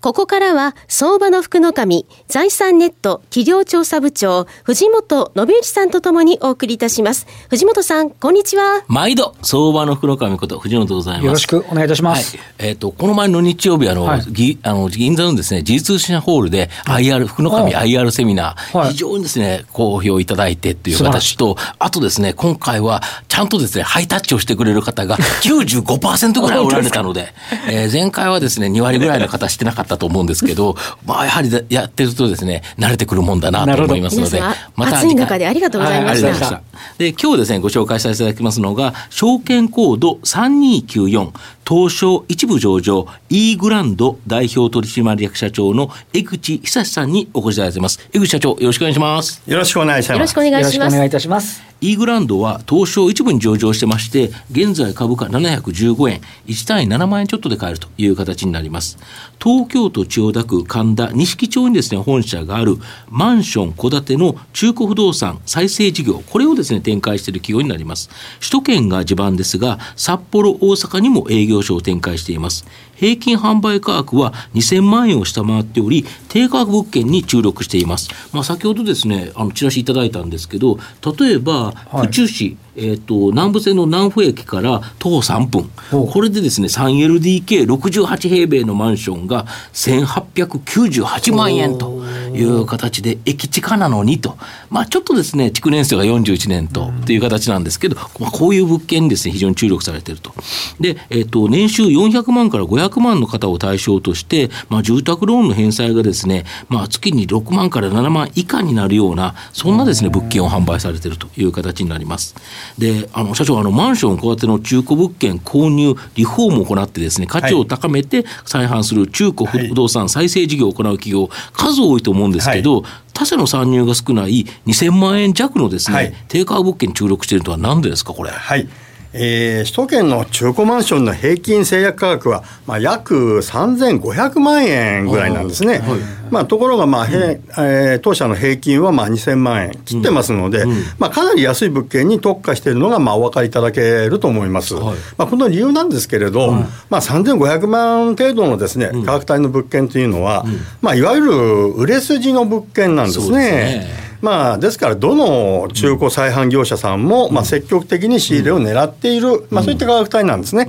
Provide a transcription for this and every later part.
ここからは、相場の福の神、財産ネット企業調査部長、藤本信之さんとともにお送りいたします。藤本さん、こんにちは。毎度、相場の福の神こと、藤本でございます。よろしくお願いいたします。はい、えっ、ー、と、この前の日曜日、あの、はい、ぎあの銀座のですね、自通信ホールで IR、福の神 IR セミナー、はい、非常にですね、好評いただいてっていう形と、あとですね、今回は、ちゃんとですね、ハイタッチをしてくれる方が95%ぐらいおられたので、えー、前回はですね、2割ぐらいの方してなかったと思うんですけど、まあ、やはりやってるとですね、慣れてくるもんだなと思いますので、また。暑い中でありがとうございました。したで、今日ですね、ご紹介させていただきますのが、証券コード3294、東証一部上場 E グランド代表取締役社長の江口久さんにお越しいただいています。江口社長、よろしくお願いします。よろしくお願いします。よろしくお願いします。よろしくお願いいたします。E グランドは東証一部に上場してまして、現在株価715円、1単位7万円ちょっとで買えるという形になります。東京都千代田区神田錦町にですね、本社があるマンション戸建ての中古不動産再生事業、これをですね、展開している企業になります。首都圏が地盤ですが、札幌、大阪にも営業所を展開しています。平均販売価格は2000万円を下回っており、低価格物件に注力しています。まあ、先ほどですね、あの、チラシいただいたんですけど、例えば、府中市、えーと、南部線の南府駅から徒歩3分、これでですね 3LDK68 平米のマンションが1898万円という形で駅地下なのにと、まあ、ちょっとですね築年数が41年とという形なんですけど、まあ、こういう物件にですね非常に注力されていると。で、えーと、年収400万から500万の方を対象として、まあ、住宅ローンの返済がですね、まあ、月に6万から7万以下になるようなそんなですね物件を販売されているという形になります。で、あの、社長、あの、マンション戸建ての中古物件購入、リフォームを行ってですね、価値を高めて再販する中古不動産再生事業を行う企業、数多いと思うんですけど、他社の参入が少ない2000万円弱のですね、はい、低価格物件に注力しているとは何でですか、これ？はいえー、首都圏の中古マンションの平均制約価格は、まあ、約3500万円ぐらいなんですね。はい、まあ、ところが、まあへ、うん、えー、当社の平均はまあ2000万円切ってますので、うんうん、まあ、かなり安い物件に特化しているのがまあお分かりいただけると思います。はい、まあ、この理由なんですけれど、まあ、3500万程度のですね、価格帯の物件というのは、まあ、いわゆる売れ筋の物件なんですね。まあ、ですから、どの中古再販業者さんも、まあ、積極的に仕入れを狙っている、まあ、そういった価格帯なんですね。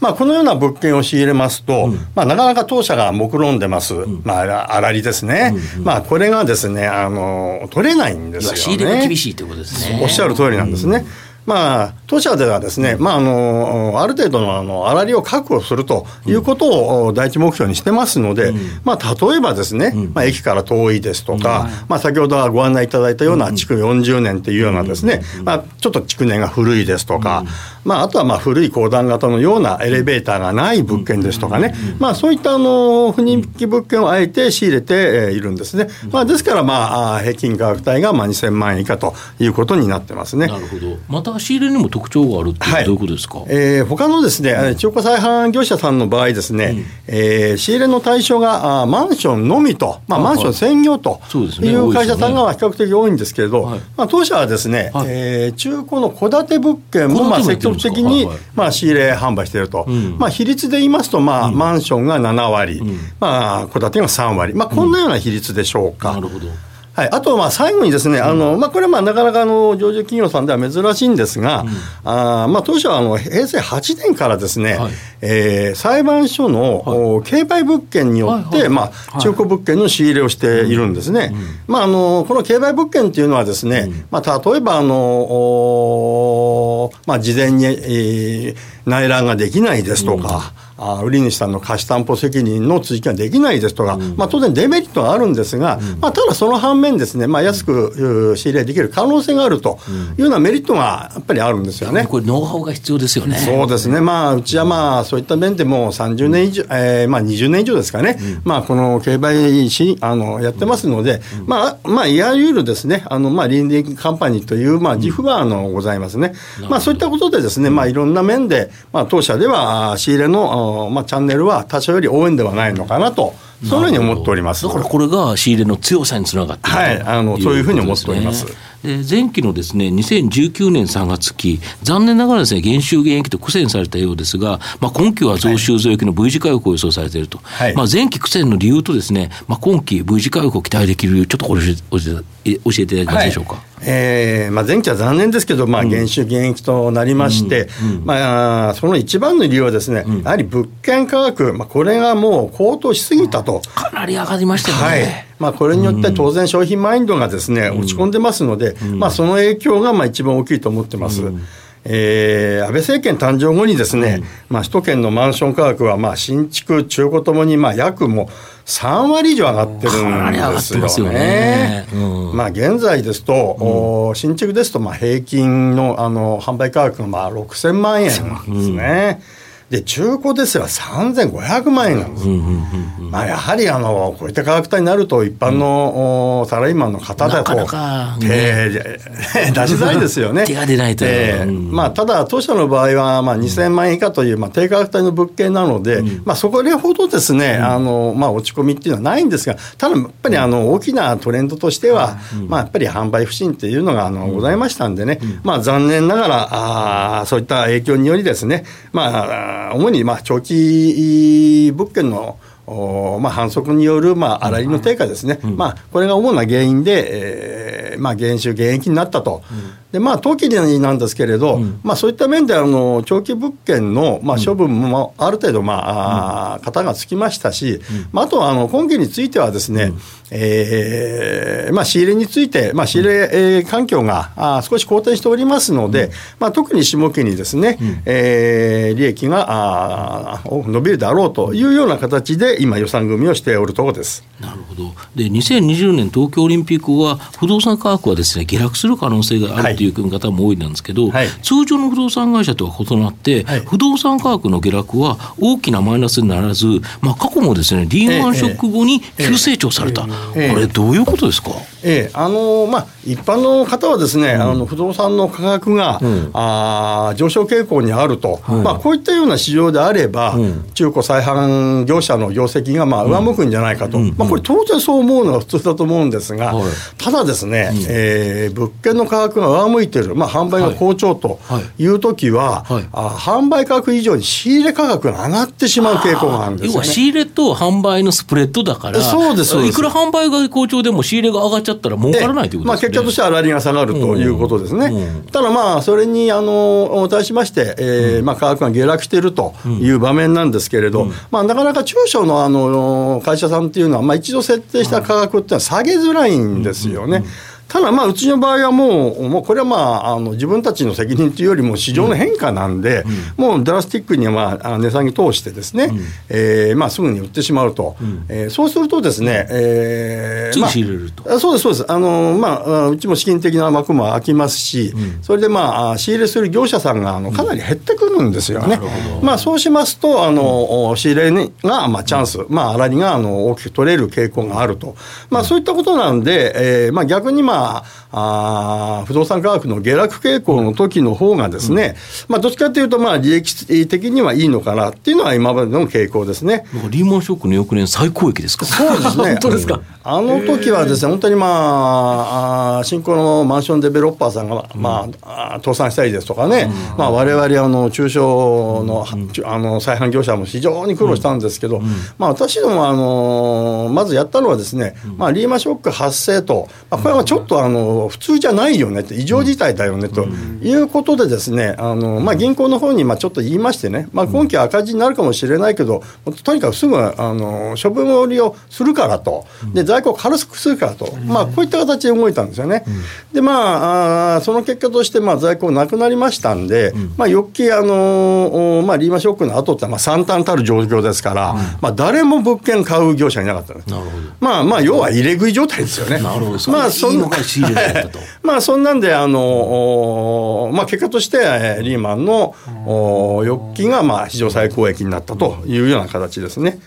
まあ、このような物件を仕入れますと、まあ、なかなか当社が目論んでます、まあ、粗利ですね、まあ、これがですねあの取れないんですよね。仕入れが厳しいということですね。おっしゃる通りなんですね。まあ、当社ではですね、まあ、あのある程度のあの粗利を確保するということを第一目標にしてますので、うん、まあ、例えばですね、うん、まあ、駅から遠いですとか、うん、まあ、先ほどご案内いただいたような築40年というようなですね、まあ、ちょっと築年が古いですとか、まあ、あとはまあ古い公団型のようなエレベーターがない物件ですとかね、まあ、そういったあの不人気物件をあえて仕入れているんですね。まあ、ですから、まあ、平均価格帯がまあ2000万円以下ということになってますね。なるほど。また仕入れにも特徴があるってどういうことですか、はい、えー、他のですね、中古再販業者さんの場合ですね、うん、えー、仕入れの対象があマンションのみと、まあ、マンション専業という会社さんが比較的多いんですけれど、はい、まあ、当社はですね、はい、えー、中古の戸建て物件もまあ積極的に、まあ、仕入れ販売していると、うん、まあ、比率で言いますと、まあ、マンションが7割、うん、まあ、戸建てが3割、まあ、こんなような比率でしょうか。なるほどはい、あとまあ最後にですね、あのまあ、これはまあなかなかあの上場企業さんでは珍しいんですが、うん、あまあ、当初はあの平成8年からですね、はい、えー、裁判所の、はい、競売物件によって、まあ、中古物件の仕入れをしているんですね。まあ、あのこの競売物件っていうのはですね、うん、まあ、例えばあの、まあ、事前に、えー、内覧ができないですとか、あ売り主さんの貸し担保責任の追記ができないですとか、うん、まあ、当然デメリットがあるんですが、うん、まあ、ただその反面ですね、まあ、安く仕入れできる可能性があるというようなメリットがやっぱりあるんですよね。これノウハウが必要ですよね。そうですね。まあ、うちはまあ、そういった面でも30年以上、えー、まあ20年以上ですかね、まあ、この競売し、あの、やってますので、まあ、まあ、いわゆるですね、あの、まあ、倫理カンパニーという、まあ、自負が、あの、ございますね。まあ、そういったことでですね、まあ、いろんな面で、まあ、当社では、仕入れの、まあ、チャンネルは多少より多いんではないのかなと。そのように思っております。だからこれが仕入れの強さにつながっているはい、あの、そういうふうに思っております。で前期のですね2019年3月期、残念ながらですね減収減益と苦戦されたようですが、まあ、今期は増収増益の V 字回復を予想されていると、はい、まあ、前期苦戦の理由とですね、まあ、今期 V 字回復を期待できる理由、ちょっとこれ教えて教えていただけますでしょうか？はい。えーまあ、前期は残念ですけど、まあ、減収減益となりまして、まあ、その一番の理由はですね、うん、やはり物件価格、まあ、これがもう高騰しすぎたと。かなり上がりましたよね。はいまあ、これによって当然商品マインドがですね、落ち込んでますので、まあ、その影響がまあ一番大きいと思ってます。えー、安倍政権誕生後にですね、まあ、首都圏のマンション価格はまあ新築、中古ともにまあ約もう3割以上上がってるんですよね。まあ現在ですと、うん、新築ですとまあ平均のあの販売価格がまあ6000万円なんですね。うんで中古ですら3500万円なんです、まあ、やはりあのこういった価格帯になると一般の、うん、サラリーマンの方だと手、ね、出しづらいですよね。手が出ないと、えー、まあ、ただ当社の場合は、まあ、2000万円以下という、まあ、低価格帯の物件なので、うん、まあ、そこでほどですね、あのまあ、落ち込みっていうのはないんですがただやっぱりあの大きなトレンドとしては、まあ、やっぱり販売不振っていうのがあのございましたんでね、まあ、残念ながらあそういった影響によりですね。まあ主にまあ長期物件のまあ、反則による、まあ、粗利の低下ですね、うん、まあ、これが主な原因で、えーまあ、減収、減益になったと、うん、でまあ、当期なんですけれど、うん、まあ、そういった面であの長期物件の、まあ、処分もある程度、まあ型がつきましたし、まあ、あとはあの今期についてはですね、うん、えー、まあ、仕入れについて、まあ、仕入れ、えー、環境があ少し好転しておりますので、まあ、特に下期にですね、うん、えー、利益があ伸びるだろうというような形で、今、予算組みをしておるところです。なるほど。で2020年東京オリンピックは不動産価格はですね下落する可能性があるという見方も多いなんですけど、はい、通常の不動産会社とは異なって、はい、不動産価格の下落は大きなマイナスにならず、まあ、過去もですねリーマンショック後に急成長された、これどういうことですか、ええあのまあ、一般の方はですね、うん、あの不動産の価格が、うん、あ上昇傾向にあると、まあ、こういったような市場であれば、うん、中古再販業者の業績がまあ上向くんじゃないかと、まあ、これ当然そう思うのが普通だと思うんですが、ただですね、うん、えー、物件の価格が上向いてる、まあ、販売が好調とい。う時は、はい。はい、あ販売価格以上に仕入れ価格が上がってしまう傾向があるんですよ、ね、要は仕入れと販売のスプレッドだから、そうですいくら販売が好調でも仕入れが上がっちゃったら儲からないということですね、まあ、結果としては粗利が下がるということですね。うんうん、ただまあ、それにあの対しまして、えーまあ、価格が下落しているという場面なんですけれど、まあ、なかなか中小のあの会社さんっていうのは、まあ、一度設定した価格っていうのは下げづらいんですよね。ただまあうちの場合はもうもうこれはまああの自分たちの責任というよりも市場の変化なんで、うん、もうドラスティックにまあ値下げ通してですね、うん、えー、まあすぐに売ってしまうと、うん、えー、そうするとですね、えー、まあ、そうですそうです。あのまあうちも資金的な枠も空きますし、うん、それでまあ仕入れする業者さんがあのかなり減ってくるんですよね。まあそうしますとあの、仕入れがまあチャンス、まあ粗利があの大きく取れる傾向があると、まあそういったことなんで、えー、まあ逆にまあああ不動産価格の下落傾向の時の方がですね、うん、まあ、どっちかというと、まあ、利益的にはいいのかなっていうのは今までの傾向ですね。リーマンショックの翌年最高益ですかそうですね。本当ですか、あの時はですね、本当にまあ、あ新興のマンションデベロッパーさんが、まあ、倒産したりですとかね、うん、まあ、我々あの中小の,、あの再販業者も非常に苦労したんですけど、まあ、私どもあのまずやったのはですね、まあ、リーマンショック発生と、まあ、これはちょっとあのと普通じゃないよねと異常事態だよねということでですねあの、まあ、銀行の方にまあちょっと言いましてね、まあ、今期赤字になるかもしれないけどとにかくすぐあの処分売りをするからと。で在庫を軽くするからと、まあ、こういった形で動いたんですよね。でまああその結果としてまあ在庫なくなりましたんで、まあ、よっきあの、まあ、リーマンショックの後ってまあ惨憺たる状況ですから、まあ、誰も物件買う業者いなかったんです。まあまあ要は入れ食い状態ですよね。なるほど。まあそんな まあそんなんであのまあ結果としてリーマンの預金がまあ史上最高益になったというような形ですね。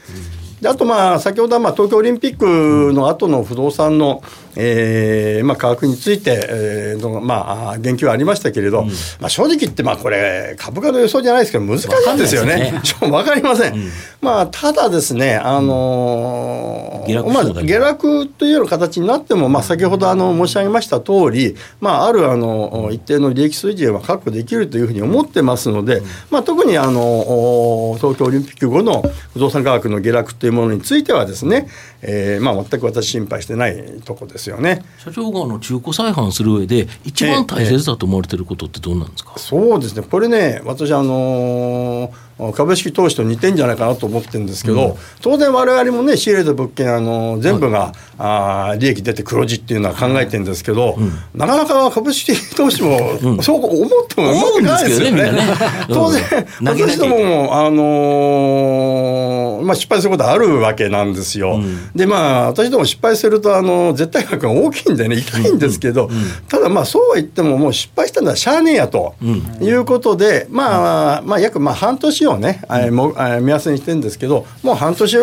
であとまあ先ほどはまあ東京オリンピックの後の不動産のえーまあ、価格について、えーのまあ、言及ありましたけれど、うん、まあ、正直言って、まあ、これ、株価の予想じゃないですけど、難しいんですよね、分 かりません、うん、まあ、ただですね、あのー、まあ、下落というような形になっても、まあ、先ほどあの申し上げました通り、まあ、あるあの一定の利益水準は確保できるというふうに思ってますので、まあ、特にあの東京オリンピック後の不動産価格の下落というものについてはですね、えーまあ、全く私、心配してないところです。よね。社長があの中古再販する上で一番大切だと思われてることってどうなんですか、そうですね。これね私あのー株式投資と似てんじゃないかなと思ってるんですけど、うん、当然我々もね仕入れた物件あの全部が、はい、あ利益出て黒字っていうのは考えてるんですけど、うん、なかなか株式投資も、うん、そう思ってもうまくないですよね。ね当然私どももあのー、まあ失敗することあるわけなんですよ。でまあ私ども失敗するとあの絶対額が大きいんでね痛いんですけど、ただまあそうは言ってももう失敗したのはしゃあねえやと、いうことでまあまあ約まあ半年をね、えー、もえ目安にしてるんですけどもう半年、え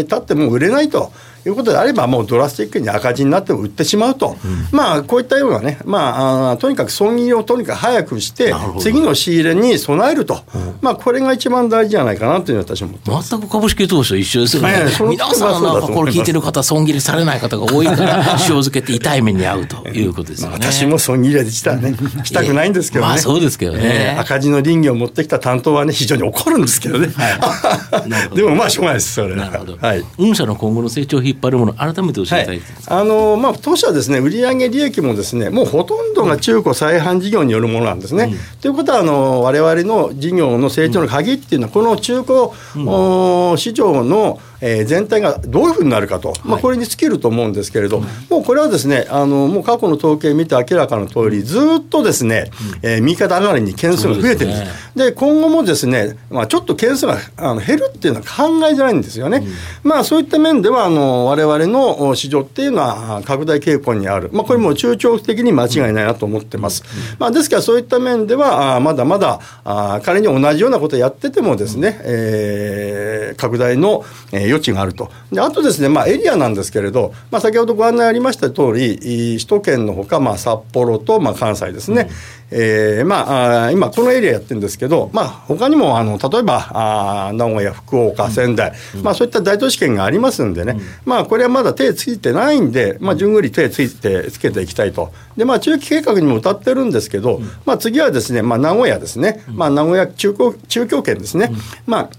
ー、経っても売れないと。いうことであれば、もうドラスティックに赤字になっても売ってしまうと、うん、まあ、こういったようなね、まあ、あとにかく損切りをとにかく早くして、次の仕入れに備えると、うん、まあ、これが一番大事じゃないかなという私は思ってます。全く株式投資と一緒ですよね、皆さん、なんかこれ聞いてる方、損切りされない方が多いから、塩漬けて痛い目に遭うということですよね。まあ、私も損切りでしたね、したくないんですけどね、まあ、そうですけどね、えー、赤字の倫理を持ってきた担当はね、非常に怒るんですけどね、はい、でもまあ、しょうがないです、それなるほど、はい、御社の今後の成長を引っ張るもの、改めて教えていただいて、はい、あのまあ、当社はですね売上利益もですねもうほとんどが中古再販事業によるものなんですね。うん、ということはあの我々の事業の成長の鍵っていうのはこの中古、うん、市場のえー、全体がどういうふうになるかと、まあ、これに尽きると思うんですけれど、はい、もうこれはですねあのもう過去の統計見て明らかな通りずっとですね、うん、えー、右肩上がりに件数が増えてるんです。で、ね、今後もですね、まあ、ちょっと件数があの減るっていうのは考えづらいんですよね。うん、まあそういった面ではあの我々の市場っていうのは拡大傾向にある、まあ、これも中長期的に間違いないなと思ってます。うん、まあ、ですからそういった面ではあまだまだあ仮に同じようなことをやっててもですね、えー、拡大の余地があると。であとですね、まあ、エリアなんですけれど、まあ、先ほどご案内ありました通り、首都圏のほか、まあ、札幌と、まあ、関西ですね、うん、えー、まあ、今、このエリアやってるんですけど、まあ他にもあの例えばあ名古屋、福岡、仙台、うん、まあ、そういった大都市圏がありますんでね、うん、まあ、これはまだ手ついてないんで、まあ、じゅんぐり手ついてつけていきたいと。でまあ、中期計画にも歌ってるんですけど、まあ、次はですね、まあ、名古屋ですね、まあ、名古屋中中京圏ですね、まあ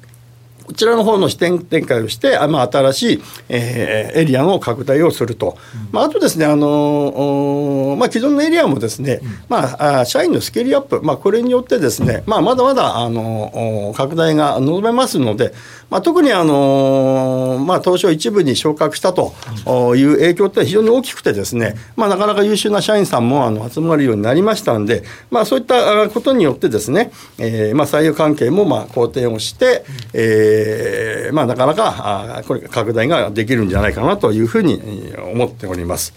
こちらの方の視点展開をして、まあ、新しい、えー、エリアの拡大をすると、うん、まあ、あとですね、あのまあ、既存のエリアもですね、うん、まあ、社員のスキルアップ、まあ、これによってですね、まあ、まだまだ、あの拡大が望めますので、まあ、特に、あのまあ、東証一部に昇格したという影響って非常に大きくてですね、まあ、なかなか優秀な社員さんもあの集まるようになりましたんで、まあ、そういったことによってですね、えーまあ、採用関係もまあ好転をして、えーえーまあ、なかなかあこれ拡大ができるんじゃないかなというふうに思っております。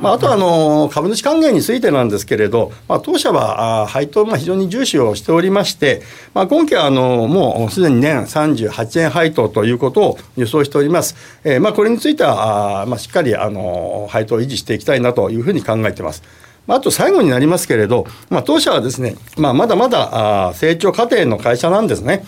まあ、あとはあの株主還元についてなんですけれど、まあ、当社は配当まあ非常に重視をしておりまして、まあ、今期はあのもうすでに年38円配当ということを予想しております。えー、まあこれについては、まあ、しっかりあの配当を維持していきたいなというふうに考えています。あと最後になりますけれど、まあ、当社はですね、まあ、まだまだ成長過程の会社なんですね。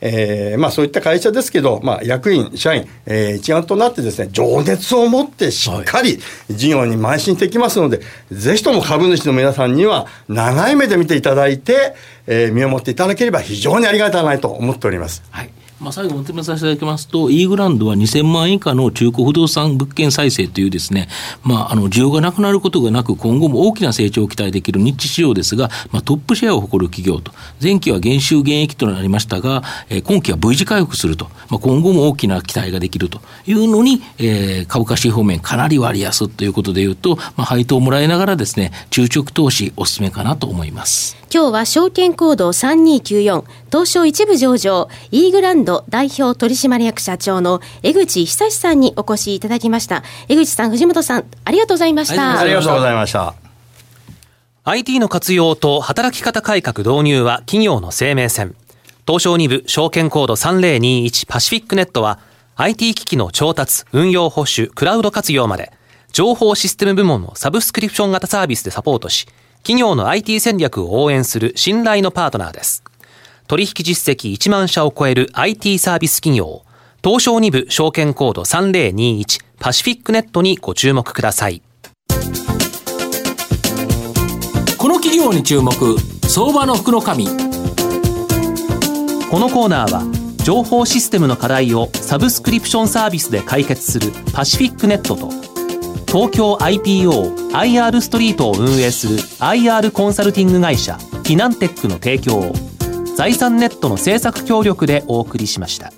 えーまあ、そういった会社ですけど、まあ、役員、社員、えー、一丸となってですね、情熱を持ってしっかり事業に邁進していきますので、はい、ぜひとも株主の皆さんには長い目で見ていただいて、えー、見守っていただければ非常にありがたいなと思っております。はいまあ、最後まとめさせていただきますと、イーグランドは2000万円以下の中古不動産物件再生というですね、まあ、あの、需要がなくなることがなく、今後も大きな成長を期待できる日地市場ですが、まあ、トップシェアを誇る企業と、前期は減収減益となりましたが、えー、今期は V 字回復すると、まあ、今後も大きな期待ができるというのに、えー、株価指標面かなり割安ということでいうと、まあ、配当をもらいながらですね、中直投資おすすめかなと思います。今日は証券コード3294東証一部上場イーグランド代表取締役社長の江口久さんにお越しいただきました。江口さん藤本さんありがとうございました。ありがとうございました。IT の活用と働き方改革導入は企業の生命線。東証2部証券コード3021パシフィックネットは IT 機器の調達、運用保守、クラウド活用まで情報システム部門のサブスクリプション型サービスでサポートし企業の IT 戦略を応援する信頼のパートナーです。取引実績1万社を超える IT サービス企業、東証2部証券コード3021パシフィックネットにご注目ください。この企業に注目、相場の福の神。このコーナーは、情報システムの課題をサブスクリプションサービスで解決するパシフィックネットと、東京 IPO IR ストリートを運営する IR コンサルティング会社フィナンテックの提供を財産ネットの制作協力でお送りしました。